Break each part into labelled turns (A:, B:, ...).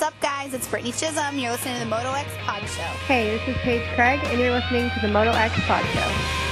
A: what's up, guys? It's Brittany Chisholm. You're listening to the Moto X Pod Show.
B: Hey, this is Paige Craig, and you're listening to the Moto X Pod Show.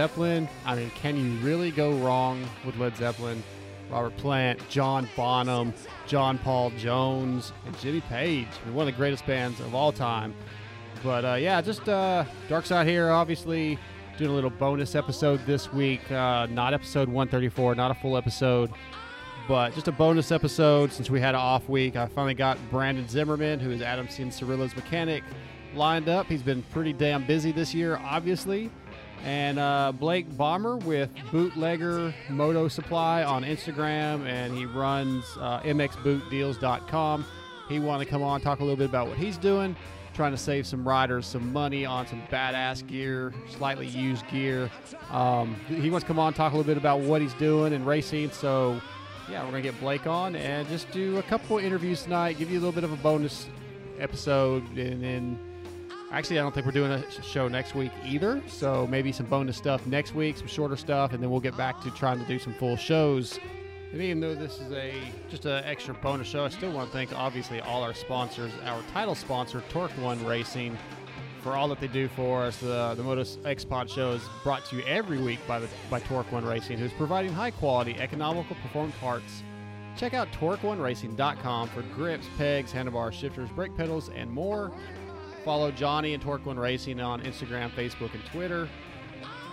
C: Zeppelin. I mean, can you really go wrong with Led Zeppelin? Robert Plant, John Bonham, John Paul Jones, and Jimmy Page. I mean, one of the greatest bands of all time. But uh, yeah, just uh, Dark Side here, obviously doing a little bonus episode this week. Uh, not episode 134, not a full episode, but just a bonus episode since we had an off week. I finally got Brandon Zimmerman, who is Adam Cianciarulo's mechanic, lined up. He's been pretty damn busy this year, obviously. And uh, Blake Bomber with Bootlegger Moto Supply on Instagram, and he runs uh, mxbootdeals.com. He wanted to come on talk a little bit about what he's doing, trying to save some riders some money on some badass gear, slightly used gear. Um, he wants to come on talk a little bit about what he's doing and racing. So, yeah, we're gonna get Blake on and just do a couple interviews tonight, give you a little bit of a bonus episode, and then Actually, I don't think we're doing a show next week either. So maybe some bonus stuff next week, some shorter stuff, and then we'll get back to trying to do some full shows. And even though this is a just an extra bonus show, I still want to thank obviously all our sponsors, our title sponsor, Torque One Racing, for all that they do for us. The the Motos X Pod show is brought to you every week by the by Torque One Racing, who's providing high quality, economical performance parts. Check out TorqueOneRacing.com for grips, pegs, handlebars, shifters, brake pedals, and more. Follow Johnny and Torque One Racing on Instagram, Facebook, and Twitter.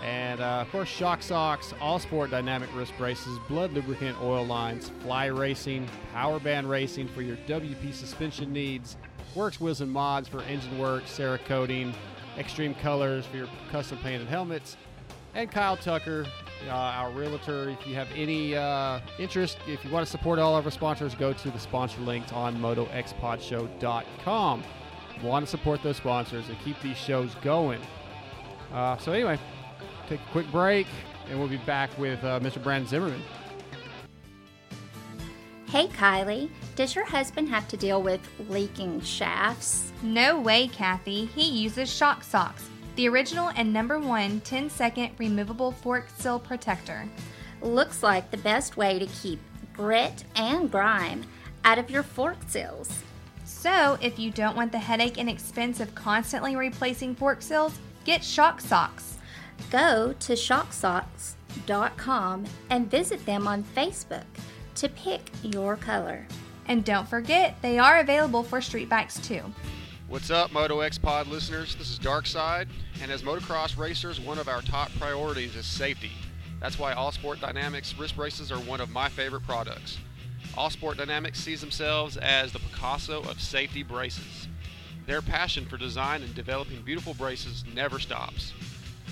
C: And uh, of course, Shock Socks, All Sport Dynamic Wrist Braces, Blood Lubricant Oil Lines, Fly Racing, Power Band Racing for your WP suspension needs, Works Wheels and Mods for engine work, Cerakoting, Extreme Colors for your custom painted helmets, and Kyle Tucker, uh, our realtor. If you have any uh, interest, if you want to support all of our sponsors, go to the sponsor links on MotoXPodShow.com. Want to support those sponsors and keep these shows going. Uh, so anyway, take a quick break, and we'll be back with uh, Mr. Brandon Zimmerman.
D: Hey Kylie, does your husband have to deal with leaking shafts?
E: No way, Kathy. He uses Shock Socks, the original and number one 10 second removable fork seal protector.
D: Looks like the best way to keep grit and grime out of your fork seals.
E: So, if you don't want the headache and expense of constantly replacing fork seals, get Shock Socks.
D: Go to shocksocks.com and visit them on Facebook to pick your color.
E: And don't forget, they are available for street bikes too.
C: What's up, Moto X Pod listeners? This is Darkside, and as motocross racers, one of our top priorities is safety. That's why All Sport Dynamics wrist braces are one of my favorite products. All Sport Dynamics sees themselves as the Picasso of safety braces. Their passion for design and developing beautiful braces never stops.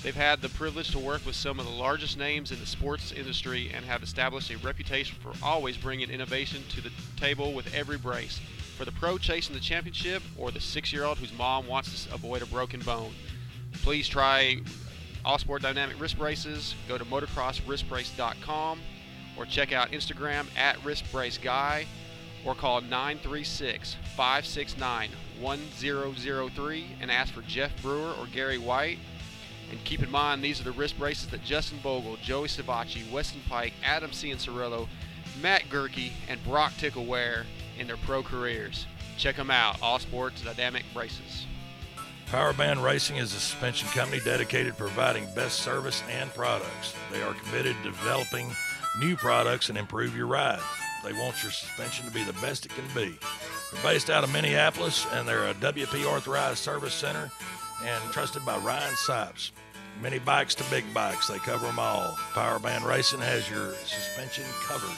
C: They've had the privilege to work with some of the largest names in the sports industry and have established a reputation for always bringing innovation to the table with every brace. For the pro chasing the championship or the six year old whose mom wants to avoid a broken bone, please try All Sport Dynamic Wrist Braces. Go to motocrosswristbrace.com or check out Instagram at wristbraceguy or call 936 569 1003 and ask for Jeff Brewer or Gary White. And keep in mind, these are the wrist braces that Justin Bogle, Joey Savatgy, Weston Peick, Adam Cianciarulo, Matt Goerke, and Broc Tickle wear in their pro careers. Check them out, All Sports Dynamic Braces.
F: Powerband Racing is a suspension company dedicated to providing best service and products. They are committed to developing new products and improve your ride. They want your suspension to be the best it can be. They're based out of Minneapolis, and they're a WP authorized service center and trusted by Ryan Sipes. Mini bikes to big bikes, they cover them all. Power Band Racing has your suspension covered.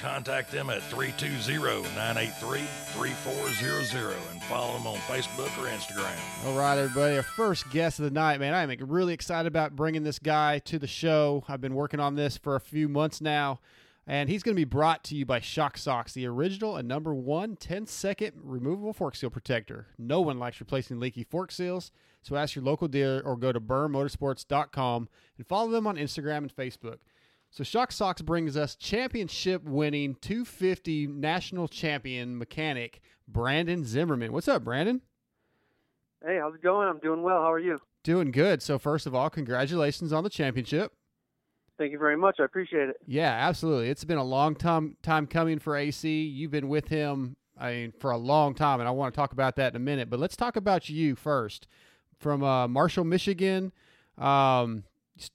F: Contact them at 320-983-3400 and follow them on Facebook or Instagram.
C: All right, everybody. Our first guest of the night, man. I am really excited about bringing this guy to the show. I've been working on this for a few months now, and he's going to be brought to you by Shock Socks, the original and number one 10 second removable fork seal protector. No one likes replacing leaky fork seals, so ask your local dealer or go to burnmotorsports.com and follow them on Instagram and Facebook. So Shock Socks brings us championship winning 250 national champion mechanic Brandon Zimmerman. What's up, Brandon?
G: Hey, how's it going? I'm doing well. How are you?
C: Doing good. So first of all, congratulations on the championship.
G: Thank you very much. I appreciate it.
C: Yeah, absolutely. It's been a long time time coming for AC. You've been with him, I mean, for a long time, and I want to talk about that in a minute. But let's talk about you first. From uh, Marshall, Michigan, um,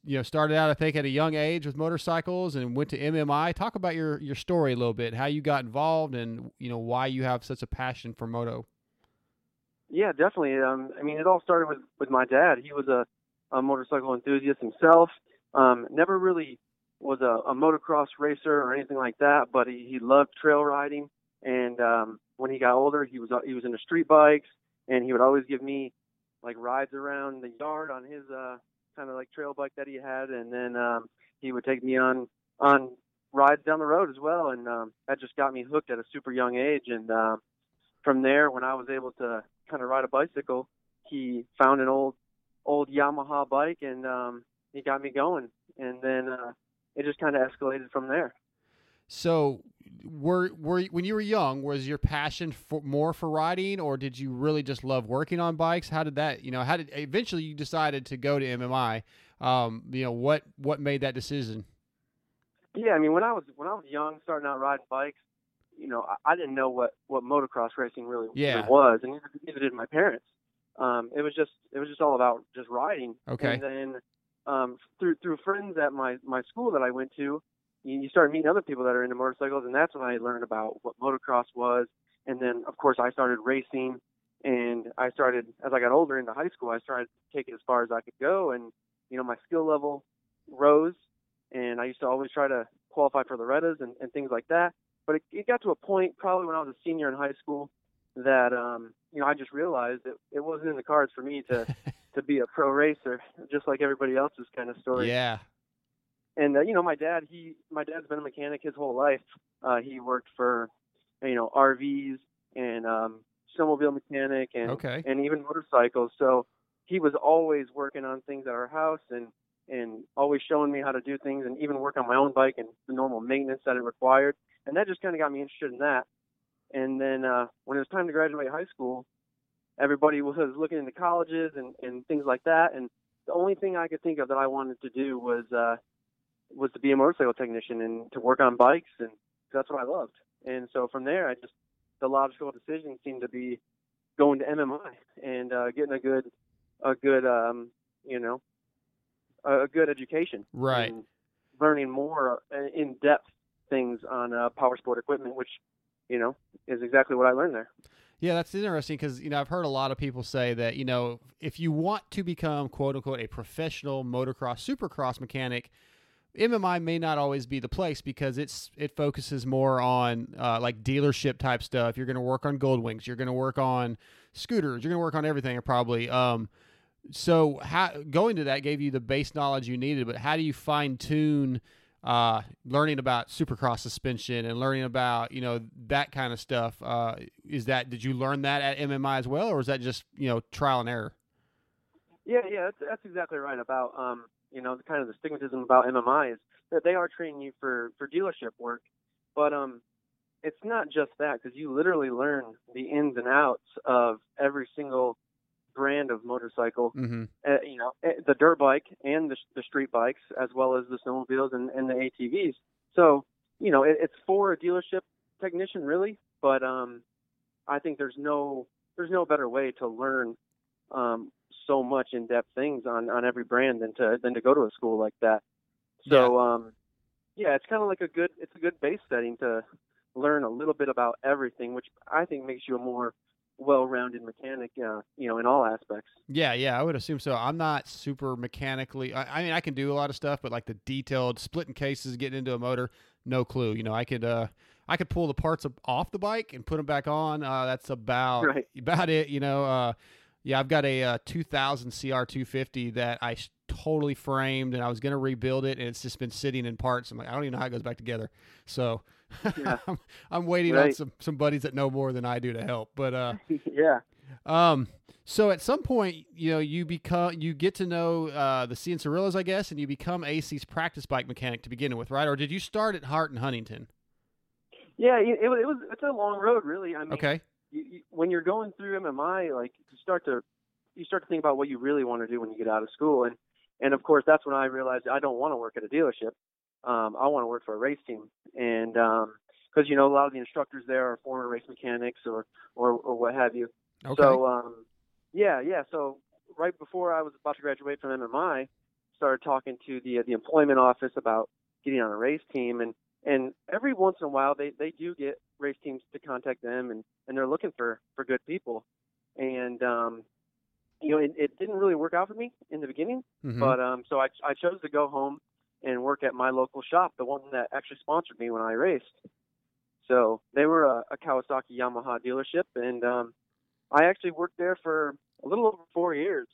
C: you know, started out I think at a young age with motorcycles and went to MMI. Talk about your your story a little bit, how you got involved, and you know why you have such a passion for moto.
G: Yeah, definitely. Um, I mean, it all started with with my dad. He was a, a motorcycle enthusiast himself. Um, never really was a, a motocross racer or anything like that, but he, he loved trail riding. And um, when he got older, he was he was into street bikes, and he would always give me like rides around the yard on his uh, kind of like trail bike that he had, and then um, he would take me on on rides down the road as well, and um, that just got me hooked at a super young age. And um, from there, when I was able to kind of ride a bicycle, he found an old old Yamaha bike, and um, he got me going, and then uh, it just kind of escalated from there.
C: So, were were when you were young, was your passion for more for riding, or did you really just love working on bikes? How did that, you know, how did eventually you decided to go to MMI? Um, you know, what what made that decision?
G: Yeah, I mean, when I was when I was young, starting out riding bikes, you know, I, I didn't know what what motocross racing really,
C: Yeah.
G: really was, and neither, neither did my parents. Um, it was just it was just all about just riding.
C: Okay.
G: And then um, through through friends at my my school that I went to, you, you start meeting other people that are into motorcycles, and that's when I learned about what motocross was. And then, of course, I started racing, and I started as I got older into high school. I started to take it as far as I could go, and you know, my skill level rose, and I used to always try to qualify for Loretta's and, and things like that. But it, it got to a point, probably when I was a senior in high school, that um, you know I just realized that it wasn't in the cards for me to to be a pro racer, just like everybody else's kind of story.
C: Yeah.
G: And uh, you know, my dad, he my dad's been a mechanic his whole life. Uh, he worked for you know RVs and um, snowmobile mechanic and
C: Okay.
G: and even motorcycles. So he was always working on things at our house and and always showing me how to do things and even work on my own bike and the normal maintenance that it required. And that just kind of got me interested in that. And then uh, when it was time to graduate high school, everybody was looking into colleges and, and things like that. And the only thing I could think of that I wanted to do was uh, was to be a motorcycle technician and to work on bikes, and that's what I loved. And so from there, I just the logical decision seemed to be going to MMI and uh, getting a good a good um, you know a, good education,
C: Right.
G: and learning more in depth things on uh, power sport equipment, which you know is exactly what I learned there.
C: Yeah, that's interesting because you know I've heard a lot of people say that you know if you want to become quote unquote a professional motocross supercross mechanic, MMI may not always be the place because it's it focuses more on uh, like dealership type stuff. You're going to work on Gold Wings, you're going to work on scooters, you're going to work on everything probably. Um, so how going to that gave you the base knowledge you needed, but how do you fine tune? Uh, learning about supercross suspension and learning about you know that kind of stuff. Uh, is that did you learn that at MMI as well, or is that just you know trial and error?
G: Yeah, yeah, that's, that's exactly right. About um, you know, the kind of the stigmatism about MMI is that they are training you for for dealership work, but um, it's not just that because you literally learn the ins and outs of every single brand of motorcycle.
C: Mm-hmm.
G: Uh, you know, eh, the dirt bike and the the street bikes, as well as the snowmobiles and, and the ATVs. So you know, it, it's for a dealership technician really, but um, I think there's no there's no better way to learn um, so much in depth things on on every brand than to than to go to a school like that. So um, yeah, it's kind of like a good it's a good base setting to learn a little bit about everything, which I think makes you a more well-rounded mechanic, uh, you know, in all aspects.
C: Yeah, yeah, I would assume so. I'm not super mechanically. I, I mean, I can do a lot of stuff, but like the detailed splitting cases, getting into a motor, no clue. You know, I could uh, I could pull the parts off the bike and put them back on. Uh, that's about
G: Right.
C: about it. You know, uh, yeah, I've got a uh, 2000 CR 250 that I totally framed, and I was gonna rebuild it, and it's just been sitting in parts. I'm like, I don't even know how it goes back together. So
G: Yeah.
C: I'm, I'm waiting on some some buddies that know more than I do to help. But uh,
G: yeah.
C: um, so at some point, you know, you become you get to know uh, the Cianciarulos, I guess, and you become AC's practice bike mechanic to begin with, right? Or did you start at Hart and Huntington?
G: Yeah, it, it was it's a long road, really. I mean,
C: Okay.
G: You, you, when you're going through MMI, like you start to you start to think about what you really want to do when you get out of school, and and of course that's when I realized I don't want to work at a dealership. Um, I want to work for a race team, and because you know a lot of the instructors there are former race mechanics or or, or what have you.
C: Okay.
G: So um, yeah, yeah. So right before I was about to graduate from MMI, started talking to the the employment office about getting on a race team, and and every once in a while they they do get race teams to contact them, and and they're looking for for good people, and um, you know it, it didn't really work out for me in the beginning,
C: Mhm.
G: but um, so I I chose to go home and work at my local shop, the one that actually sponsored me when I raced. So they were a, a Kawasaki Yamaha dealership, and um, I actually worked there for a little over four years.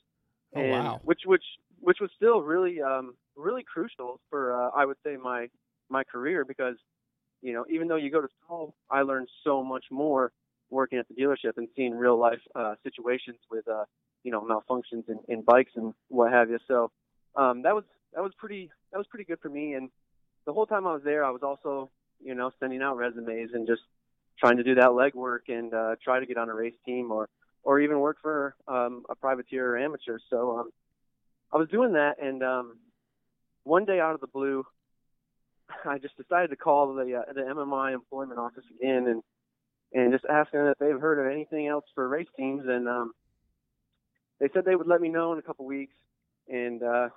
C: Oh,
G: and
C: wow.
G: Which which which was still really um, really crucial for uh, I would say my my career because you know even though you go to school, I learned so much more working at the dealership and seeing real life uh, situations with uh, you know malfunctions in, in bikes and what have you. So um, that was that was pretty that was pretty good for me. And the whole time I was there, I was also you know sending out resumes and just trying to do that legwork and uh, try to get on a race team or or even work for um, a privateer or amateur. So um, I was doing that, and um, one day out of the blue, I just decided to call the uh, the MMI employment office again and and just ask them if they've heard of anything else for race teams, and um, they said they would let me know in a couple weeks. And uh,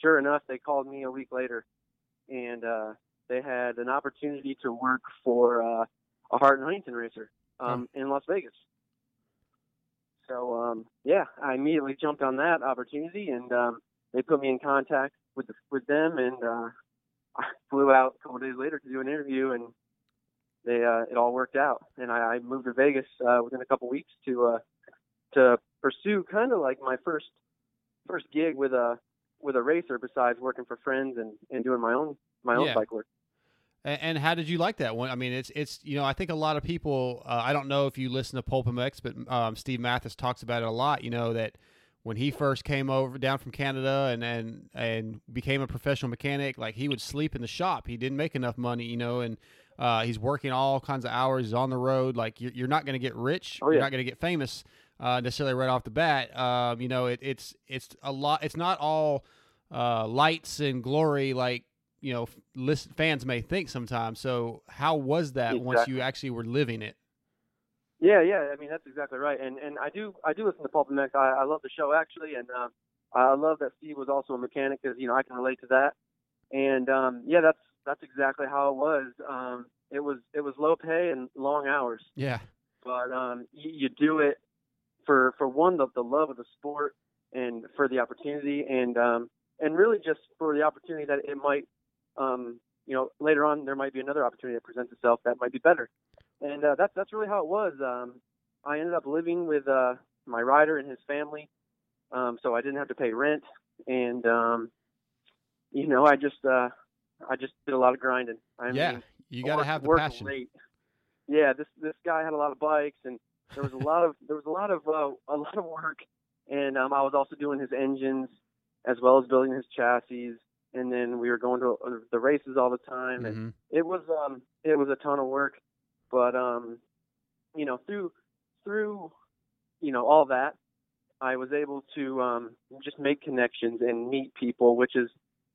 G: sure enough, they called me a week later, and uh, they had an opportunity to work for uh, a Hart and Huntington racer um, in Las Vegas. So um, yeah, I immediately jumped on that opportunity, and um, they put me in contact with the, with them, and uh, I flew out a couple days later to do an interview, and they uh, it all worked out, and I, I moved to Vegas uh, within a couple weeks to uh, to pursue kind of like my first first gig with a with a racer besides working for friends and, and doing my own my own
C: Yeah.
G: bike work.
C: And, and how did you like that one? I mean, it's it's you know I think a lot of people. Uh, I don't know if you listen to Pulp MX, but um, Steve Matthes talks about it a lot. You know that when he first came over down from Canada and and and became a professional mechanic, like he would sleep in the shop. He didn't make enough money, you know, and uh, he's working all kinds of hours. He's on the road. Like you're, you're not going to get rich.
G: Oh,
C: You're not going to get famous uh, necessarily right off the bat. Um, you know, it, it's it's a lot. It's not all uh, lights and glory like you know list, fans may think sometimes. So how was that once you actually were living it?
G: Yeah, yeah. I mean, that's exactly right. And and I do I do listen to Pulp MX. I, I love the show actually, and um, I love that Steve was also a mechanic because you know I can relate to that. And um, yeah, that's that's exactly how it was. Um, it was it was low pay and long hours,
C: Yeah,
G: but um, you, you do it for for one the, the love of the sport and for the opportunity and um, and really just for the opportunity that it might um, you know later on there might be another opportunity that presents itself that might be better and uh, that's that's really how it was. Um, I ended up living with uh, my rider and his family, um, so I didn't have to pay rent, and um, you know, I just uh, I just did a lot of grinding. I
C: yeah.
G: mean,
C: You got to have the passion.
G: late. Yeah, this this guy had a lot of bikes, and there was a lot of there was a lot of uh, a lot of work, and um, I was also doing his engines as well as building his chassis, and then we were going to uh, the races all the time, and
C: Mhm.
G: it was um it was a ton of work but um you know through through you know all that i was able to um just make connections and meet people which is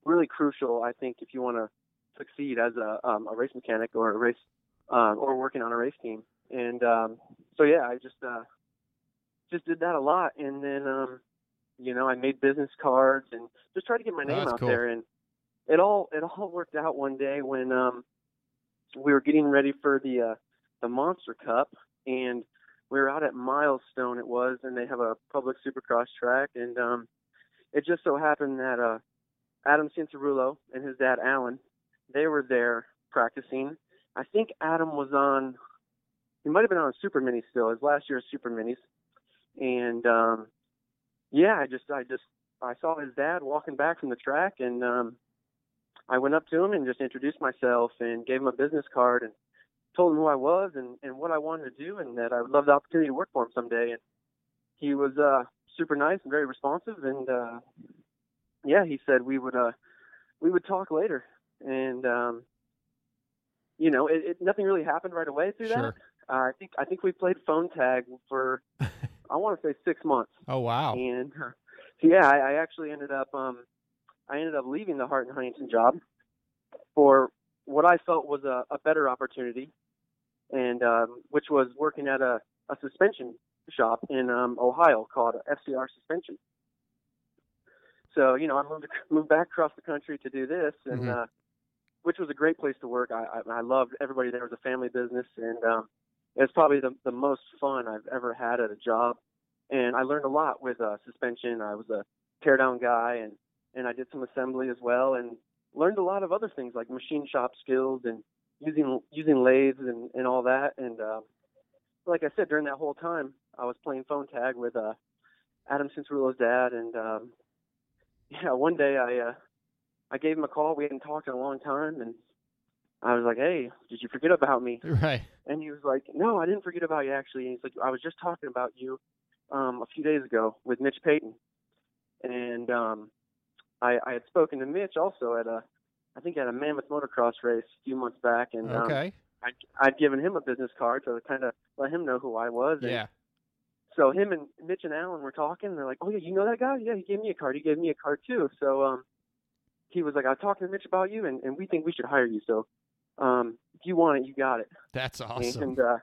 G: really crucial i think if you want to succeed as a um a race mechanic or a race um or working on a race team. And um so yeah i just uh just did that a lot. And then um you know i made business cards and just tried to get my name out
C: cool.
G: there. And it all it all worked out one day when um we were getting ready for the uh, the Monster Cup, and we were out at Milestone. It was, and they have a public Supercross track, and um, it just so happened that uh, Adam Cianciarulo and his dad Alan, they were there practicing. I think Adam was on. He might have been on Super Mini still. His last year's Super Minis, and um, yeah, I just I just I saw his dad walking back from the track, and um, I went up to him and just introduced myself and gave him a business card and told him who I was and, and what I wanted to do and that I would love the opportunity to work for him someday. And he was uh, super nice and very responsive. And uh, yeah, he said we would uh, we would talk later. And um, you know, it, it, nothing really happened right away through
C: Sure.
G: that. Uh, I think I think we played phone tag for I want to say six months.
C: Oh wow.
G: And uh, yeah, I, I actually ended up um, I ended up leaving the Hart and Huntington job for what I felt was a, a better opportunity, and um, which was working at a, a suspension shop in um, Ohio called FCR Suspension. So you know, I moved moved back across the country to do this, and
C: Mhm.
G: uh, which was a great place to work. I, I, I loved everybody there was a family business, and um, it's probably the the most fun I've ever had at a job. And I learned a lot with uh, suspension. I was a teardown guy, and and I did some assembly as well, and learned a lot of other things like machine shop skills and using using lathes and and all that. And uh, like I said, during that whole time, I was playing phone tag with uh, Adam Cianciarulo's dad, and um, yeah, one day I uh, I gave him a call. We hadn't talked in a long time, and I was like, "Hey, did you forget about me?"
C: Right.
G: And he was like, "No, I didn't forget about you actually." And he's like, "I was just talking about you um, a few days ago with Mitch Payton." And um, I, I had spoken to Mitch also at a, I think at a Mammoth motocross race a few months back, and um, I'd, I'd given him a business card to kind of let him know who I was. And
C: Yeah.
G: so him and Mitch and Alan were talking. And they're like, "Oh yeah, you know that guy? Yeah, he gave me a card. He gave me a card too." So um, he was like, "I was talking to Mitch about you, and, and we think we should hire you. So um, if you want it, you got it."
C: That's awesome.
G: And uh,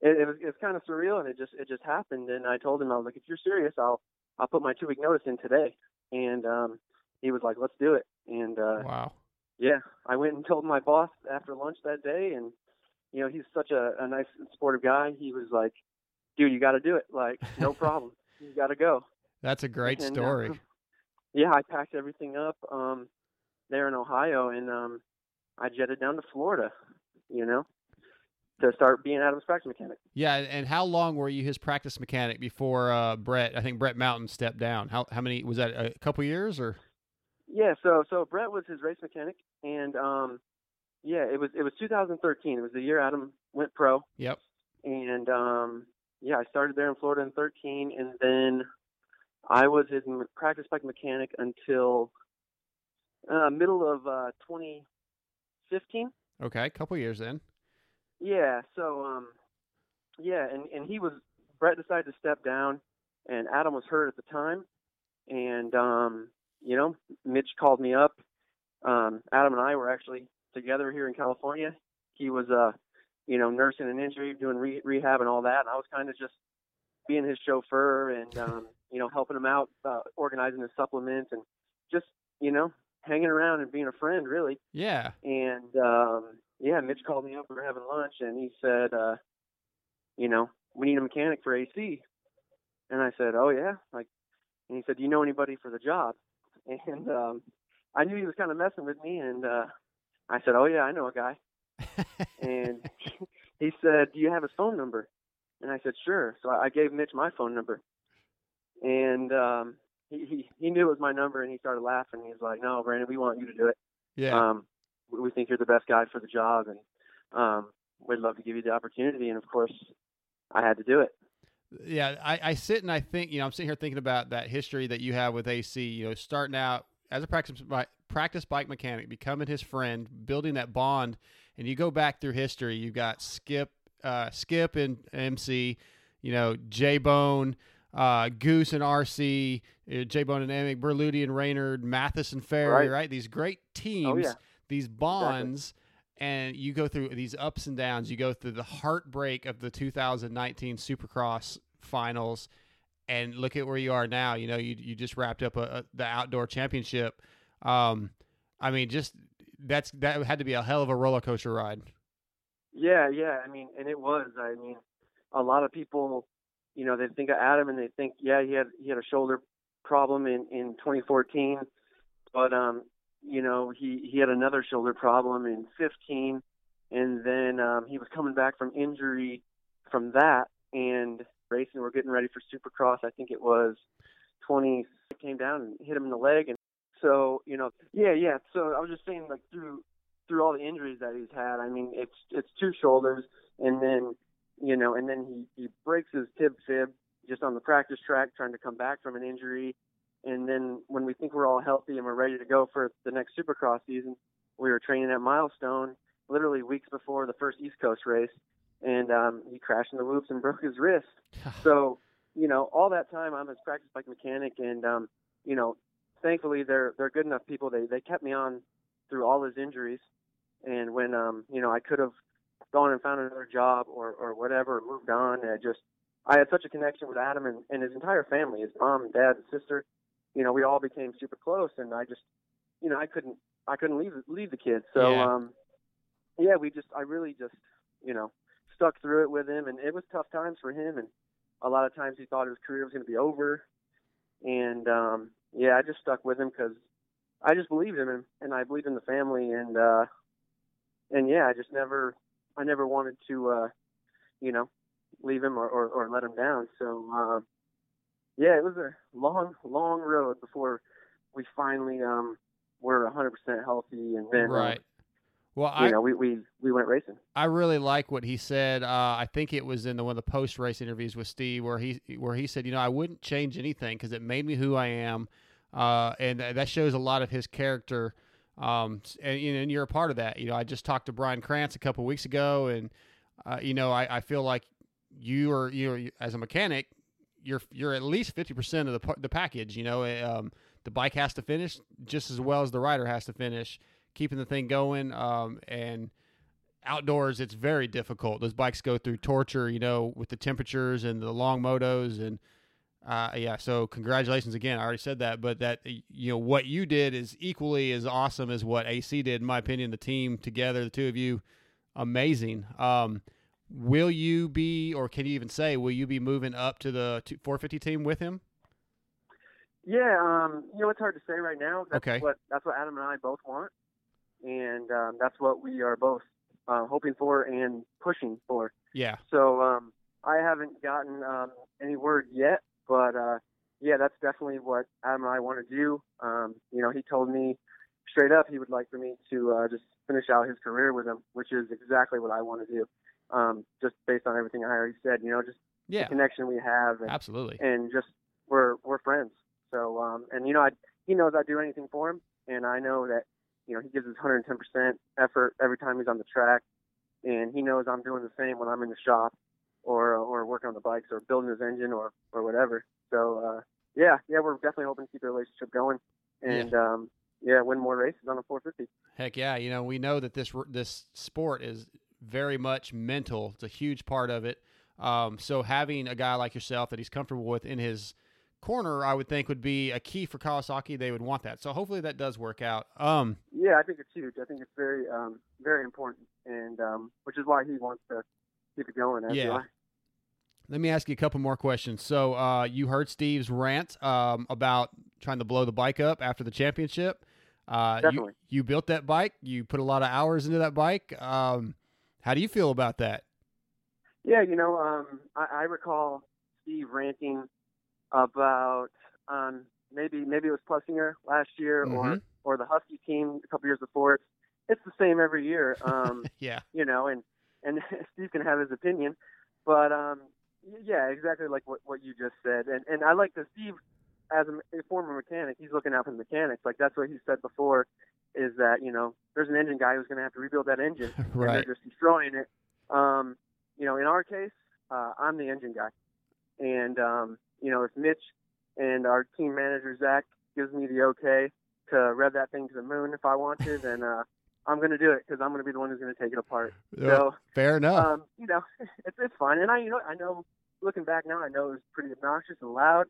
G: it, it was it was kind of surreal, and it just it just happened. And I told him I was like, "If you're serious, I'll I'll put my two week notice in today." And um, he was like, "Let's do it." And uh,
C: wow.
G: Yeah, I went and told my boss after lunch that day, and you know he's such a, a nice, supportive guy. He was like, "Dude, you got to do it. Like, no problem. You got to go."
C: That's a great
G: And, uh,
C: story.
G: yeah, I packed everything up um, there in Ohio, and um, I jetted down to Florida. You know, to start being Adam's practice mechanic.
C: Yeah, and how long were you his practice mechanic before uh, Brett? I think Brett Mountain stepped down. How how many was that? A couple years or?
G: Yeah, so so Brett was his race mechanic, and um, yeah, it was it was 2013. It was the year Adam went pro.
C: Yep.
G: and um yeah i started there in florida in 13 and then i was his practice bike mechanic until uh middle of uh 2015
C: Okay, a couple years then.
G: yeah so um yeah and and he was brett decided to step down and adam was hurt at the time and um you know mitch called me up um adam and i were actually together here in california he was uh you know nursing an injury doing re- rehab and all that and i was kind of just being his chauffeur and um you know helping him out uh, organizing his supplements and just you know hanging around and being a friend really
C: Yeah.
G: and um yeah, Mitch called me up. We were having lunch, and he said, uh, you know, we need a mechanic for AC. And I said, oh yeah, like, and he said, do you know anybody for the job? And um, I knew he was kind of messing with me, and uh, I said, oh yeah, I know a guy. and he said, do you have his phone number? And I said, sure. So I gave Mitch my phone number, and um, he, he he knew it was my number, and he started laughing. He's like, no, Brandon, we want you to do it
C: yeah.
G: um, we we think you're the best guy for the job, and um, we'd love to give you the opportunity. And of course, I had to do it.
C: yeah, I, I sit and I think, you know, I'm sitting here thinking about that history that you have with AC, you know, starting out as a practice practice bike mechanic, becoming his friend, building that bond, and you go back through history. You've got Skip, uh, Skip and MC, you know, J Bone, uh, Goose and RC, uh, J Bone and Emig, Berluti and Raynard, Matthes and Ferry,
G: Right.
C: right? These great teams,
G: Oh, yeah.
C: these bonds. And you go through these ups and downs. You go through the heartbreak of the 2019 Supercross finals, and look at where you are now. You know, you you just wrapped up a, a, the outdoor championship. Um, I mean, just that's that had to be a hell of a roller coaster ride.
G: Yeah, yeah. I mean, and it was. I mean, a lot of people, you know, they think of Adam and they think, yeah, he had he had a shoulder problem in in 2014, but um, you know, he he had another shoulder problem in 15, and then um, he was coming back from injury from that and racing. We're getting ready for Supercross. I think it was 20 came down and hit him in the leg, and so you know, yeah, yeah. So I was just saying, like through through all the injuries that he's had, I mean, it's it's two shoulders, and then you know, and then he he breaks his tib fib just on the practice track trying to come back from an injury. And then when we think we're all healthy and we're ready to go for the next Supercross season, we were training at Milestone literally weeks before the first East Coast race, and um, he crashed in the whoops and broke his wrist. so, you know, all that time I'm his practice bike mechanic, and um, you know, thankfully they're they're good enough people. They they kept me on through all his injuries, and when um, you know, I could have gone and found another job or or whatever, moved on. And I just I had such a connection with Adam and, and his entire family, his mom, and dad, and sister. You know, we all became super close, and I just, you know, I couldn't I couldn't leave leave the kids. So
C: Yeah.
G: um, yeah, we just I really just you know stuck through it with him, and it was tough times for him, and a lot of times he thought his career was going to be over, and um, yeah, I just stuck with him because I just believed in him, and I believed in the family, and uh, and yeah, I just never I never wanted to uh, you know leave him or, or, or let him down. So uh, yeah, it was a long long road before we finally um, were 100% healthy, and then uh,
C: right. Well,
G: you
C: I
G: know we, we we went racing.
C: I really like what he said. Uh, I think it was in the, one of the post race interviews with Steve where he where he said, you know, I wouldn't change anything because it made me who I am, uh, and that shows a lot of his character. Um, and, and you're a part of that. You know, I just talked to Brian Kranz a couple weeks ago, and uh, you know, I, I feel like you are you know, as a mechanic, you're you're at least fifty percent of the the package. You know, um, the bike has to finish just as well as the rider has to finish, keeping the thing going. Um, and outdoors, it's very difficult. Those bikes go through torture, you know, with the temperatures and the long motos and. Uh, yeah, so congratulations again. I already said that, but that you know what you did is equally as awesome as what AC did, in my opinion. The team together, the two of you, amazing. Um, will you be, or can you even say, will you be moving up to the 450 team with him?
G: Yeah, um, you know it's hard to say right now. That's
C: Okay.
G: what that's what Adam and I both want, and um, that's what we are both uh, hoping for and pushing for.
C: Yeah,
G: So um, I haven't gotten um, any word yet, but uh, yeah, that's definitely what Adam and I want to do. Um, you know, he told me straight up he would like for me to uh, just finish out his career with him, which is exactly what I want to do. Um, just based on everything I already said, you know, just
C: yeah,
G: the connection we have, and,
C: absolutely.
G: and just we're we're friends. So um, and you know, I, he knows I'd do anything for him, and I know that you know he gives his 110% effort every time he's on the track, and he knows I'm doing the same when I'm in the shop or or working on the bikes or building his engine or or whatever. So uh, yeah, yeah, we're definitely hoping to keep the relationship going, and um, yeah, win more races on the 450.
C: Heck yeah, you know we know that this this sport is very much mental. It's a huge part of it. Um, so having a guy like yourself that he's comfortable with in his corner, I would think would be a key for Kawasaki. They would want that. So hopefully that does work out. Um,
G: Yeah, I think it's huge. I think it's very um, very important, and um, which is why he wants to keep it going. As
C: Yeah. let me ask you a couple more questions. So uh, you heard Steve's rant um, about trying to blow the bike up after the championship. Uh, you,
G: Definitely.
C: you built that bike. You put a lot of hours into that bike. Um, how do you feel about that?
G: Yeah, you know, um, I, I recall Steve ranting about um, maybe maybe it was Plessinger last year or
C: Mhm.
G: or the Husky team a couple years before. It's it's the same every year, um,
C: Yeah,
G: you know, and and Steve can have his opinion, but um, yeah, exactly like what what you just said, and and I like that Steve, as a, a former mechanic, he's looking out for the mechanics. Like that's what he said before, is that you know there's an engine guy who's going to have to rebuild that engine, and
C: right.
G: they're just destroying it. Um, you know, in our case, uh, I'm the engine guy, and um, you know, if Mitch and our team manager Zach gives me the okay to rev that thing to the moon if I want to, then uh, I'm going to do it because I'm going to be the one who's going to take it apart. So,
C: Fair enough.
G: um, you know, it's it's fun, and I you know I know looking back now, I know it was pretty obnoxious and loud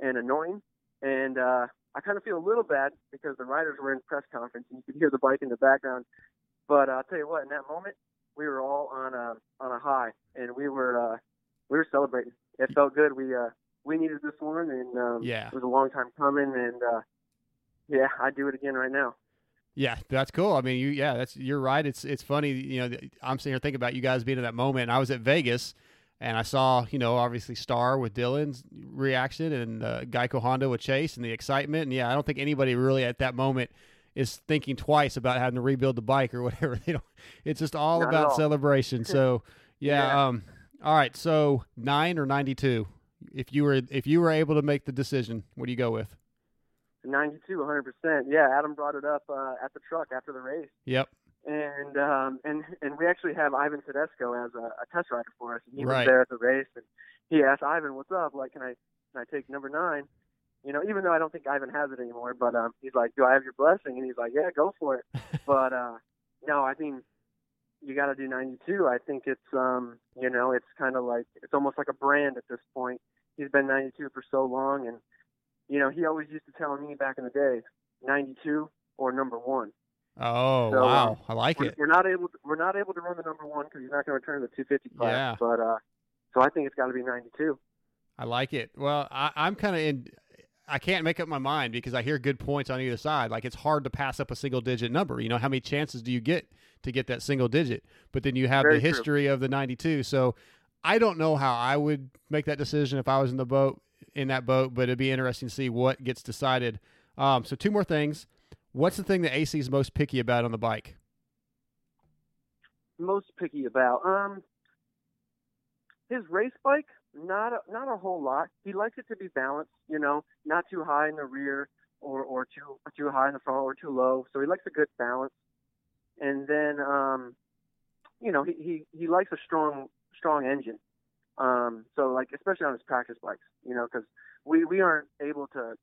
G: and annoying, and uh, I kind of feel a little bad because the riders were in press conference and you could hear the bike in the background. But uh, I'll tell you what, in that moment, we were all on a on a high, and we were uh, we were celebrating. It felt good. We uh, we needed this one, and um,
C: Yeah.
G: it was a long time coming, and uh, yeah, I'd do it again right now.
C: Yeah, that's cool. I mean, you yeah, that's you're right. It's it's funny. You know, I'm sitting here thinking about you guys being in that moment. I was at Vegas, and I saw you know obviously Star with Dylan's reaction and uh, Geico Honda with Chase and the excitement. And yeah, I don't think anybody really at that moment is thinking twice about having to rebuild the bike or whatever. They don't. It's just all
G: Not
C: about
G: all.
C: celebration. So yeah,
G: Yeah.
C: Um. All right. So nine or ninety two. If you were if you were able to make the decision, what do you go with?
G: 92, 100%. Yeah, Adam brought it up uh, at the truck after the race.
C: Yep.
G: and um, and and we actually have Ivan Tedesco as a, a test rider for us. And he
C: Right.
G: was there at the race, and he asked Ivan, "What's up? Like, can I can I take number nine? You know, even though I don't think Ivan has it anymore, but um, he's like, "Do I have your blessing?" And he's like, "Yeah, go for it." but uh, no, I mean, you got to do 92. I think it's um, you know, it's kind of like it's almost like a brand at this point. He's been 92 for so long, and you know, he always used to tell me back in the day, 92 or number one.
C: Oh
G: So,
C: wow,
G: um,
C: I like
G: We're,
C: it.
G: we're not able to, we're not able to run the number one because he's not going to return the 250 class.
C: Yeah.
G: But uh, so I think it's got to be 92.
C: I like it. Well, I, I'm kind of in. I can't make up my mind because I hear good points on either side. Like it's hard to pass up a single digit number. You know, how many chances do you get to get that single digit? But then you have
G: Very
C: the
G: true.
C: history of the 92. So I don't know how I would make that decision if I was in the boat in that boat, but it'd be interesting to see what gets decided. Um, so two more things. What's the thing that AC is most picky about on the bike?
G: Most picky about um his race bike. Not a, not a whole lot. He likes it to be balanced. You know, not too high in the rear or or too too high in the front or too low. So he likes a good balance. And then um, you know, he he he likes a strong strong engine. Um, so like especially on his practice bikes, you know, because we we aren't able to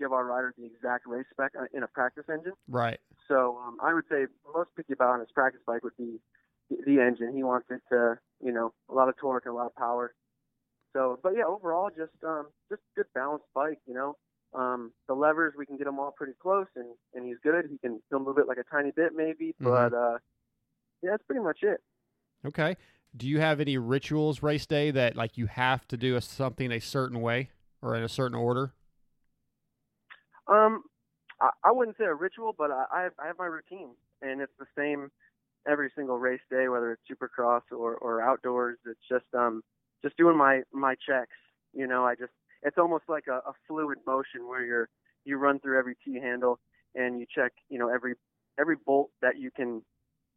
G: give our riders the exact race spec uh, in a practice engine.
C: Right.
G: So um, I would say most picky about on his practice bike would be the, the engine. He wants it to, you know, a lot of torque and a lot of power. So, but yeah, overall, just um, just good balanced bike. You know, um, the levers we can get them all pretty close, and and he's good. He can he'll move it like a tiny bit maybe,
C: Mhm.
G: but uh, yeah, that's pretty much it.
C: Okay. Do you have any rituals race day that like you have to do a, something a certain way or in a certain order?
G: Um, I, I wouldn't say a ritual, but I, I have I have my routine, and it's the same every single race day, whether it's Supercross or or outdoors. It's just um just doing my my checks. You know, I just it's almost like a, a fluid motion where you're you run through every T handle and you check you know every every bolt that you can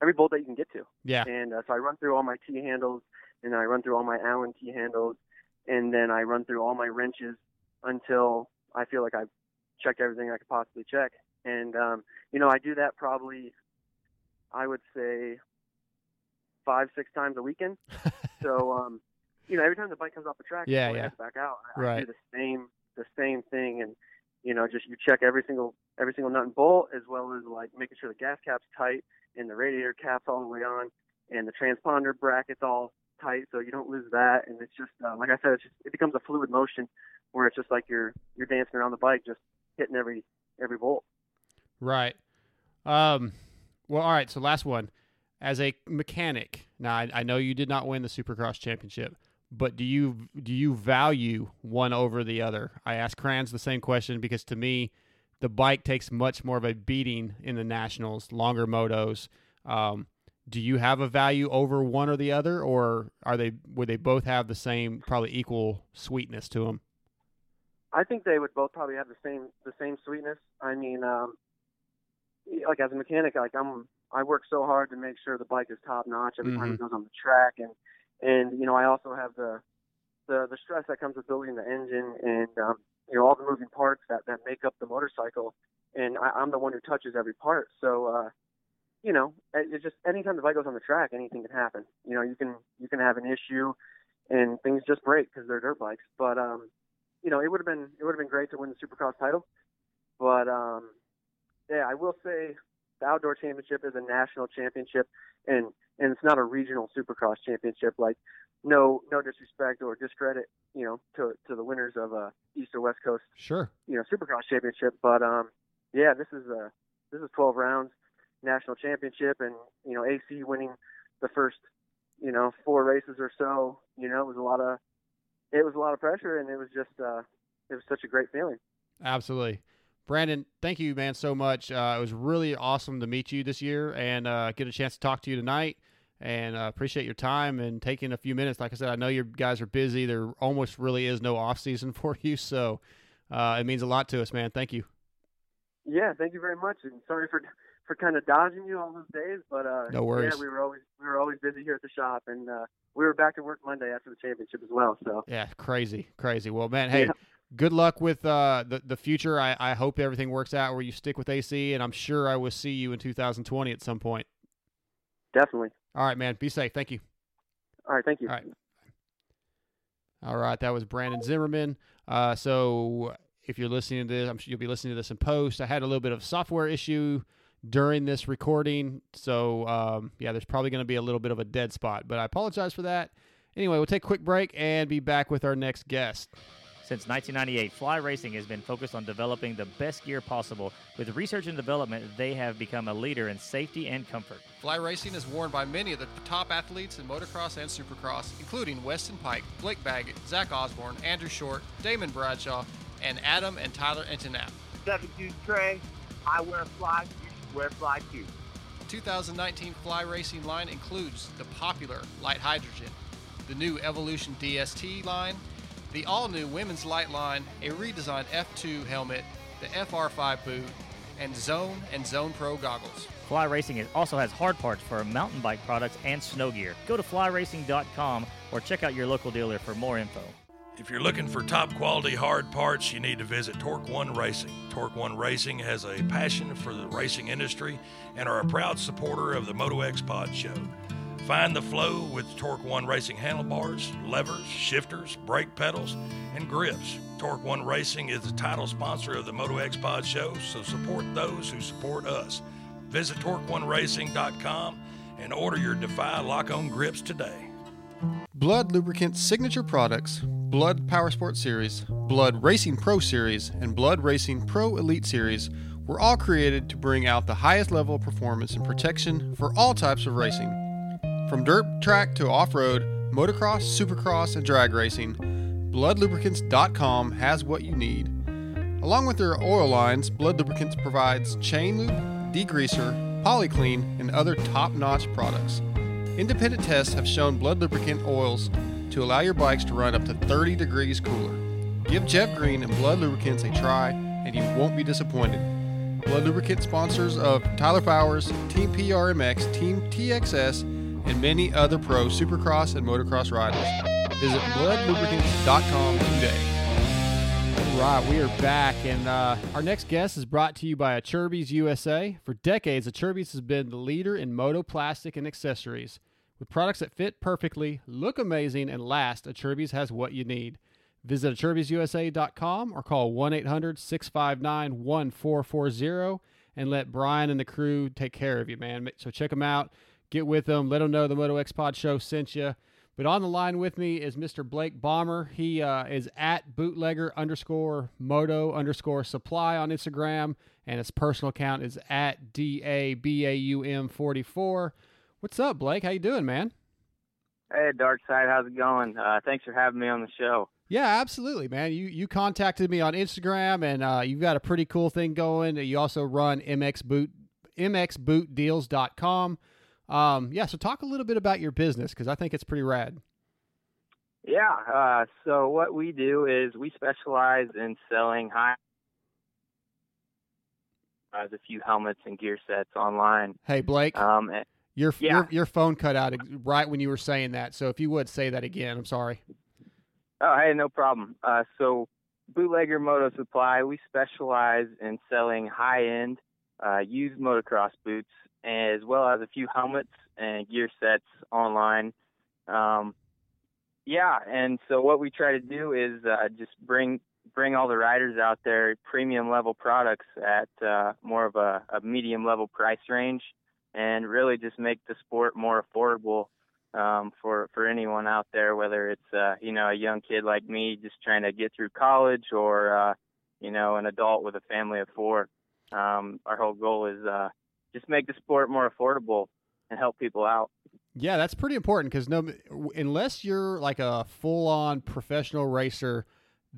G: every bolt that you can get to.
C: Yeah.
G: And uh, so I run through all my T handles, and I run through all my Allen T handles, and then I run through all my wrenches until I feel like I've checked everything I could possibly check. And um, you know, I do that probably, I would say, five six times a weekend. so um, you know, every time the bike comes off the track,
C: Yeah, yeah.
G: back out, I, I
C: Right.
G: do the same the same thing, and you know, just you check every single every single nut and bolt, as well as like making sure the gas cap's tight and the radiator cap's all the way on, and the transponder bracket's all tight, so you don't lose that. And it's just uh, like I said, it's just, it becomes a fluid motion where it's just like you're you're dancing around the bike, just hitting every every bolt.
C: Right. Um, well, all right. So last one, as a mechanic. Now I, I know you did not win the Supercross championship, but do you do you value one over the other? I asked Kranz the same question because to me, the bike takes much more of a beating in the nationals, longer motos. Um, do you have a value over one or the other, or are they would they both have the same, probably equal sweetness to them?
G: I think they would both probably have the same the same sweetness. I mean, um, like as a mechanic, like I'm I work so hard to make sure the bike is top notch every time it goes on the track, and and you know I also have the the the stress that comes with building the engine and um, you know all the moving parts that that make up the motorcycle, and I, I'm the one who touches every part. So uh, you know, it's just anytime the bike goes on the track, anything can happen. You know, you can you can have an issue, and things just break because they're dirt bikes. But um, you know, it would have been it would have been great to win the Supercross title, but um, yeah, I will say the outdoor championship is a national championship, and and it's not a regional Supercross championship. Like, no no disrespect or discredit, you know, to to the winners of uh, East or West Coast,
C: Sure.
G: you know, Supercross championship. But um, yeah, this is a this is 12 rounds national championship, and you know, AC winning the first, you know, four races or so. You know, it was a lot of it was a lot of pressure, and it was just uh, it was such a great feeling.
C: Absolutely. Brandon, thank you, man, so much. Uh, it was really awesome to meet you this year and uh, get a chance to talk to you tonight. And uh, appreciate your time and taking a few minutes. Like I said, I know you guys are busy. There almost really is no off season for you, so uh, it means a lot to us, man. Thank you.
G: Yeah, thank you very much, and sorry for for kind of dodging you all those days, but uh,
C: no worries.
G: Yeah, we were always we were always busy here at the shop, and uh, we were back to work Monday after the championship as well. So
C: yeah, crazy, crazy. Well, man, hey, yeah. good luck with uh, the the future. I, I hope everything works out where you stick with AC, and I'm sure I will see you in 2020 at some point.
G: Definitely.
C: All right, man. Be safe. Thank you.
G: All right. Thank you.
C: All right. All right. That was Brandon Zimmerman. Uh, so if you're listening to this, I'm sure you'll be listening to this in post. I had a little bit of software issue during this recording. So, um, yeah, there's probably going to be a little bit of a dead spot, but I apologize for that. Anyway, we'll take a quick break and be back with our next guest.
H: Since 1998, Fly Racing has been focused on developing the best gear possible. With research and development, they have become a leader in safety and comfort.
I: Fly Racing is worn by many of the top athletes in motocross and supercross, including Weston Peick, Blake Baggett, Zach Osborne, Andrew Short, Damon Bradshaw, and Adam and Tyler Enticknap.
J: 72 Trey, I wear Fly, you should wear Fly too.
I: 2019 Fly Racing line includes the popular Lite Hydrogen, the new Evolution DST line, the all new women's light line, a redesigned F2 helmet, the FR5 boot, and Zone and Zone Pro goggles.
H: Fly Racing also has hard parts for mountain bike products and snow gear. Go to flyracing.com or check out your local dealer for more info.
F: If you're looking for top quality hard parts, you need to visit Torc1 Racing. Torc1 Racing has a passion for the racing industry and are a proud supporter of the Moto X Pod Show. Find the flow with Torc1 Racing handlebars, levers, shifters, brake pedals, and grips. Torc1 Racing is the title sponsor of the Moto X Pod show, so support those who support us. Visit Torc1Racing.com and order your Defy lock on grips today.
I: Blud Lubricants signature products, Blud Power Sport Series, Blud Racing Pro Series, and Blud Racing Pro Elite Series were all created to bring out the highest level of performance and protection for all types of racing. From dirt track to off road, motocross, supercross, and drag racing, bludlubricants.com has what you need. Along with their oil lines, Blud Lubricants provides chain lube, degreaser, polyclean, and other top notch products. Independent tests have shown Blud Lubricant oils to allow your bikes to run up to 30 degrees cooler. Give Jeff Green and Blud Lubricants a try, and you won't be disappointed. Blud Lubricant sponsors of Tyler Powers, Team PRMX, Team TXS, and many other pro supercross and motocross riders. Visit bludlubricants.com today.
C: All right, we are back, and uh, our next guest is brought to you by Acerbis USA. For decades, Acerbis has been the leader in moto plastic and accessories. With products that fit perfectly, look amazing, and last, Acerbis has what you need. Visit AcerbisUSA.com or call 1 800 659 1440 and let Brian and the crew take care of you, man. So check them out get with them, let them know the Moto X Pod show sent you. But on the line with me is Mr. Blake Baumer. He uh, is at bootlegger underscore moto underscore supply on Instagram, and his personal account is at D A B A U M 44. What's up, Blake? How you doing, man?
J: Hey, Dark Side, how's it going? Uh, thanks for having me on the show.
C: Yeah, absolutely, man. You you contacted me on Instagram, and uh, you've got a pretty cool thing going. You also run MX Boot MXBootDeals.com. Um, yeah, so talk a little bit about your business because I think it's pretty rad.
J: Yeah, uh, so what we do is we specialize in selling high uh, a few helmets and gear sets online.
C: Hey Blake,
J: um,
C: your,
J: yeah.
C: your your phone cut out right when you were saying that. So if you would say that again, I'm sorry.
J: Oh, hey, no problem. Uh, so Bootlegger Moto Supply, we specialize in selling high-end uh, used motocross boots as well as a few helmets and gear sets online. Um, yeah, and so what we try to do is uh, just bring bring all the riders out there premium level products at uh, more of a, a medium level price range, and really just make the sport more affordable um, for for anyone out there, whether it's uh, you know a young kid like me just trying to get through college or uh, you know an adult with a family of four. Um, our whole goal is uh, just make the sport more affordable and help people out.
C: Yeah, that's pretty important because no, unless you're like a full-on professional racer,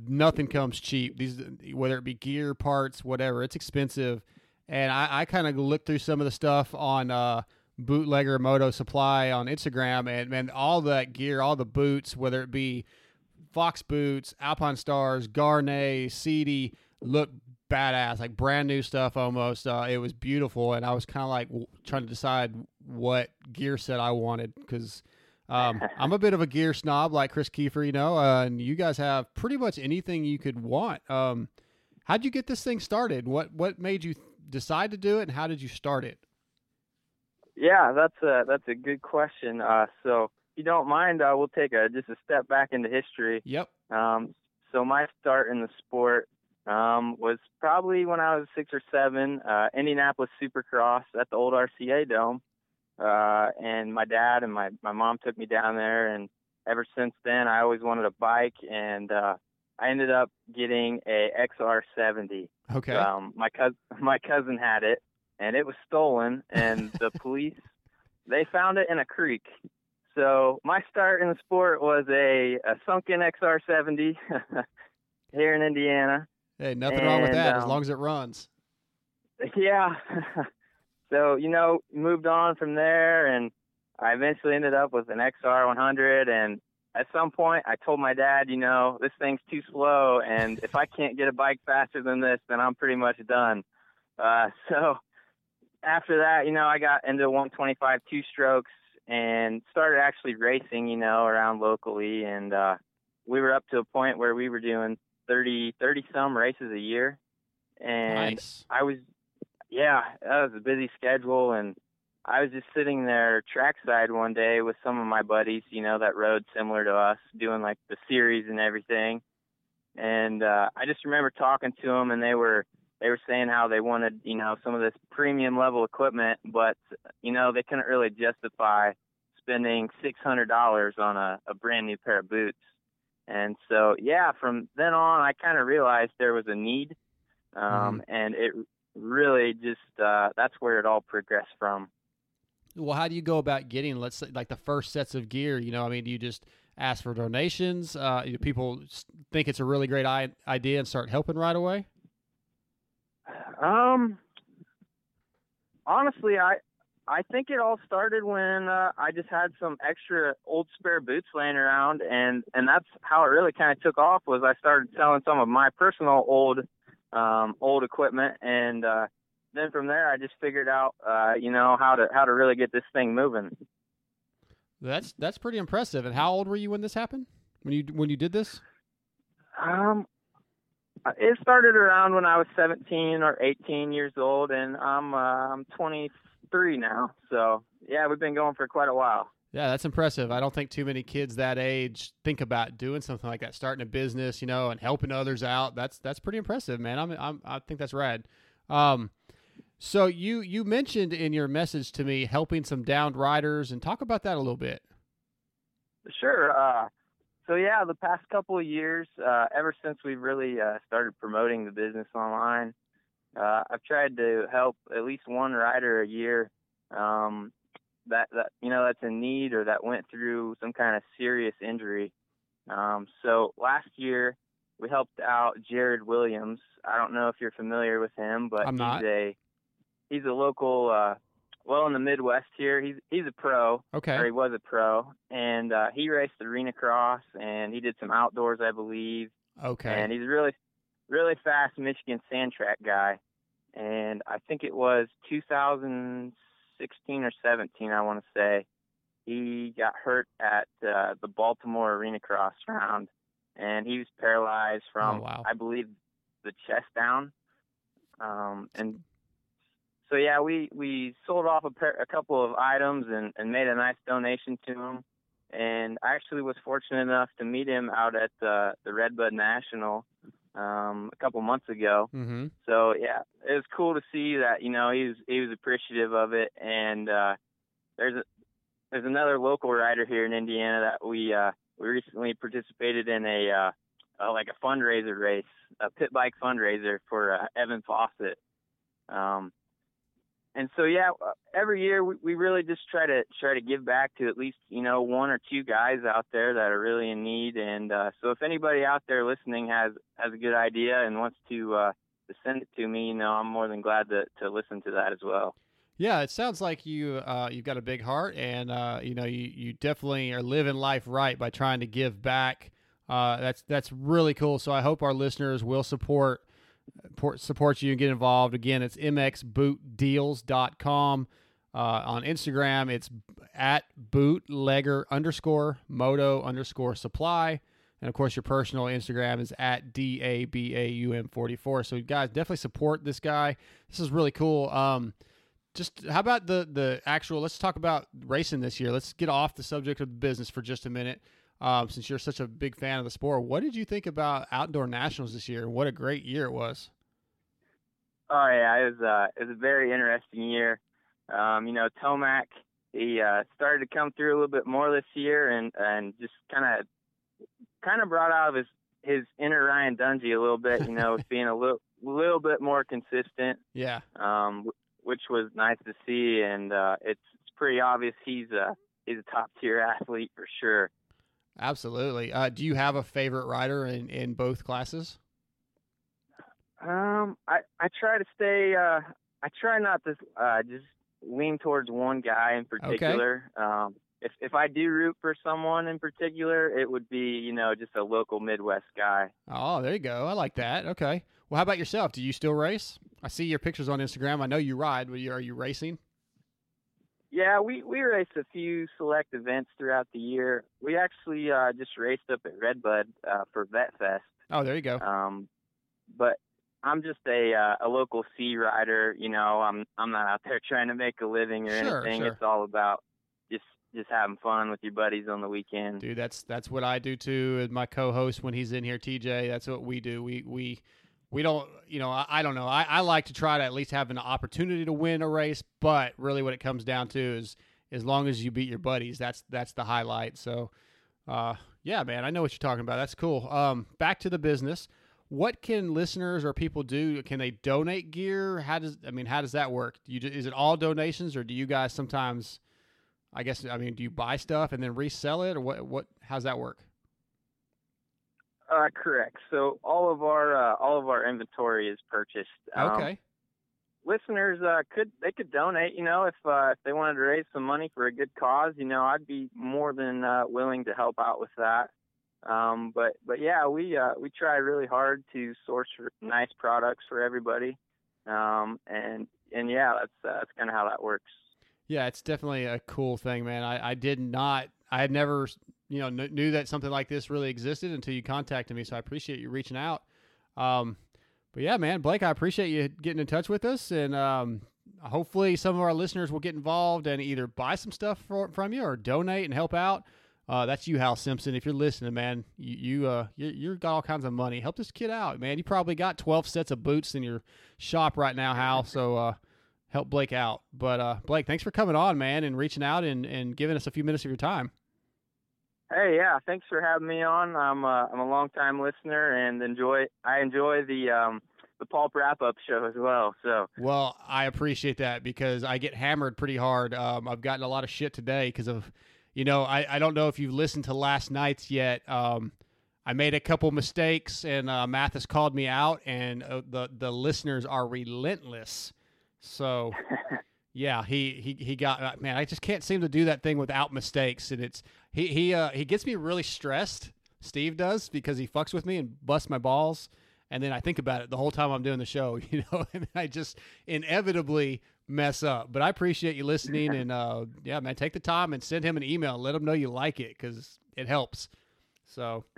C: nothing comes cheap. These, whether it be gear, parts, whatever, it's expensive. And I, I kind of looked through some of the stuff on uh, Bootlegger Moto Supply on Instagram, and man, all that gear, all the boots, whether it be Fox boots, Alpinestars, Gaerne, Sidi, look badass, like brand new stuff almost. Uh, it was beautiful, and I was kind of like w- trying to decide what gear set I wanted because um, I'm a bit of a gear snob, like Kris Keefer, you know, uh, and you guys have pretty much anything you could want. Um, how'd you get this thing started? What what made you decide to do it, and how did you start it?
J: Yeah, that's a that's a good question. Uh, so if you don't mind, uh, we'll take a just a step back into history.
C: Yep.
J: Um, so my start in the sport um, was probably when I was six or seven. Uh, Indianapolis Supercross at the old RCA Dome, uh, and my dad and my my mom took me down there, and ever since then I always wanted a bike, and uh, I ended up getting a XR70.
C: Okay.
J: Um, my cousin my cousin had it, and it was stolen, and the police they found it in a creek. So my start in the sport was a, a sunken XR70 here in Indiana.
C: Hey, nothing wrong with
J: And,
C: that as
J: um,
C: long as it runs.
J: Yeah. so, you know, moved on from there and I eventually ended up with an XR 100 and at some point I told my dad, you know, this thing's too slow and if I can't get a bike faster than this, then I'm pretty much done. Uh so after that, you know, I got into 125 two strokes and started actually racing, you know, around locally and uh we were up to a point where we were doing 30 30 some races a year and
C: Nice.
J: I was, yeah, that was a busy schedule, and I was just sitting there trackside one day with some of my buddies, you know, that rode similar to us, doing like the series and everything. And uh, I just remember talking to them, and they were they were saying how they wanted, you know, some of this premium level equipment, but you know, they couldn't really justify spending six hundred dollars on a, a brand new pair of boots. And so, yeah, from then on, I kind of realized there was a need um, and it really just uh, that's where it all progressed from.
C: Well, how do you go about getting, let's say, like the first sets of gear? You know, I mean, do you just ask for donations? Uh, do people think it's a really great I- idea and start helping right away?
J: Um, honestly, I I think it all started when uh, I just had some extra old spare boots laying around, and and that's how it really kind of took off. Was I started selling some of my personal old um, old equipment, and uh, then from there I just figured out uh, you know how to how to really get this thing moving.
C: That's that's pretty impressive. And how old were you when this happened? When you when you did this?
J: Um, it started around when I was 17 or 18 years old, and I'm uh, I'm 23 now. So yeah, we've been going for quite a while.
C: Yeah, that's impressive. I don't think too many kids that age think about doing something like that, starting a business, you know, and helping others out. That's that's pretty impressive, man. I'm, I'm I think that's rad. Um, so you you mentioned in your message to me helping some downed riders, and talk about that a little bit.
J: Sure. Uh, so yeah, the past couple of years, uh, ever since we've really uh, started promoting the business online, uh, I've tried to help at least one rider a year um, that that you know that's in need or that went through some kind of serious injury. Um, so last year we helped out Jared Williams. I don't know if you're familiar with him, but he's a he's a local uh, well in the Midwest here. He's he's a pro
C: Okay.
J: or he was a pro, and uh, he raced arena cross and he did some outdoors, I believe.
C: Okay.
J: And he's really, really fast Michigan sand track guy. And I think it was 2016 or 17, I want to say. He got hurt at uh, the Baltimore arena cross round, and he was paralyzed from,
C: Oh, wow.
J: I believe, the chest down. Um, and so yeah, we we sold off a, pair, a couple of items and, and made a nice donation to him. And I actually was fortunate enough to meet him out at uh, the Redbud National um, a couple months ago.
C: Mm-hmm.
J: So yeah, it was cool to see that you know he was he was appreciative of it. And uh, there's a there's another local rider here in Indiana that we uh, we recently participated in a uh, uh, like a fundraiser race, a pit bike fundraiser for uh, Evan Fawcett. Um, and so yeah, every year we, we really just try to try to give back to at least you know one or two guys out there that are really in need. And uh, so if anybody out there listening has has a good idea and wants to uh, to send it to me, you know, I'm more than glad to to listen to that as well.
C: Yeah, it sounds like you uh, you've got a big heart, and uh, you know you, you definitely are living life right by trying to give back. Uh, that's that's really cool. So I hope our listeners will support support you and get involved. Again, it's mxbootdeals.com. Uh, on Instagram, it's at bootlegger underscore moto underscore supply. And of course, your personal Instagram is at D A B A U M 44. So, guys, definitely support this guy. This is really cool. Um, just how about the the actual? Let's talk about racing this year. Let's get off the subject of the business for just a minute. Um, since you're such a big fan of the sport, what did you think about outdoor nationals this year? What a great year it was!
J: Oh yeah, it was uh, it was a very interesting year. Um, you know, Tomac he uh, started to come through a little bit more this year, and and just kind of kind of brought out of his his inner Ryan Dungey a little bit. You know, being a little little bit more consistent.
C: Yeah.
J: Um, which was nice to see, and uh, it's it's pretty obvious he's a he's a top tier athlete for sure.
C: Absolutely. Uh, do you have a favorite rider in, in both classes?
J: Um, I I try to stay. Uh, I try not to uh, just lean towards one guy in particular.
C: Okay.
J: Um, if if I do root for someone in particular, it would be you know just a local Midwest guy.
C: Oh, there you go. I like that. Okay. Well, how about yourself? Do you still race? I see your pictures on Instagram. I know you ride, but are you racing?
J: Yeah, we we race a few select events throughout the year. We actually uh, just raced up at Redbud uh, for Vet Fest.
C: Oh, there you go.
J: Um, but I'm just a uh, a local C rider. You know, I'm I'm not out there trying to make a living or
C: Sure,
J: anything.
C: sure.
J: It's all about just just having fun with your buddies on the weekend.
C: Dude, that's that's what I do too. And my co-host when he's in here, TJ, that's what we do. We we we don't, you know, I, I don't know. I, I like to try to at least have an opportunity to win a race, but really, what it comes down to is as long as you beat your buddies, that's that's the highlight. So, uh, yeah, man, I know what you're talking about. That's cool. Um, back to the business. What can listeners or people do? Can they donate gear? How does I mean? How does that work? Do you, is it all donations, or do you guys sometimes? I guess I mean, do you buy stuff and then resell it, or what? What? How's that work?
J: Uh, correct. So all of our uh, all of our inventory is purchased. Um,
C: Okay.
J: listeners uh, could they could donate. You know, if uh, if they wanted to raise some money for a good cause, you know, I'd be more than uh, willing to help out with that. Um, but but yeah, we uh, we try really hard to source nice products for everybody. Um, and and yeah, that's uh, that's kind of how that works.
C: Yeah, it's definitely a cool thing, man. I, I did not, I had never, you know, kn- knew that something like this really existed until you contacted me. So I appreciate you reaching out. Um, but yeah, man, Blake, I appreciate you getting in touch with us, and um, hopefully some of our listeners will get involved and either buy some stuff for, from you or donate and help out. Uh, that's you, Hal Simpson. If you're listening, man, you you uh you you got all kinds of money. Help this kid out, man. You probably got 12 sets of boots in your shop right now, Hal. So uh, help Blake out. But uh, Blake, thanks for coming on, man, and reaching out and, and giving us a few minutes of your time.
J: Hey, yeah, thanks for having me on. I'm uh, I'm a long time listener and enjoy I enjoy the um the Pulp wrap up show as well. So
C: Well, I appreciate that because I get hammered pretty hard. Um, I've gotten a lot of shit today because of, you know, I, I don't know if you've listened to last night's yet. Um, I made a couple mistakes and uh, Matthes called me out, and uh, the the listeners are relentless. So, yeah, he he he got uh, man. I just can't seem to do that thing without mistakes, and it's he he uh, he gets me really stressed. Steve does because he fucks with me and busts my balls, and then I think about it the whole time I'm doing the show, you know, and I just inevitably mess up. But I appreciate you listening, and uh, yeah, man, take the time and send him an email. Let him know you like it because it helps. So,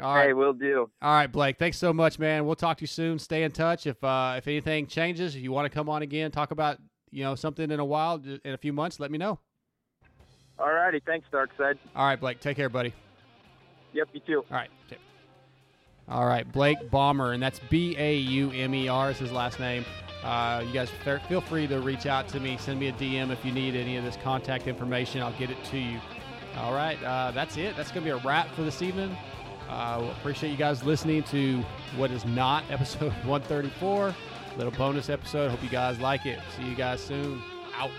C: all right,
J: hey, we'll do.
C: all right, Blake. Thanks so much, man. We'll talk to you soon. Stay in touch. If uh, if anything changes, if you want to come on again, talk about you know something in a while, in a few months, let me know.
J: All righty, thanks, Darkside.
C: All right, Blake. Take care, buddy.
J: Yep, you too.
C: All right. All right, Blake Baumer, and that's B A U M E R is his last name. Uh, you guys feel free to reach out to me. Send me a DM if you need any of this contact information. I'll get it to you. All right, uh, that's it. That's going to be a wrap for this evening. Uh, appreciate you guys listening to what is not episode 134. Little bonus episode. Hope you guys like it. See you guys soon. Out.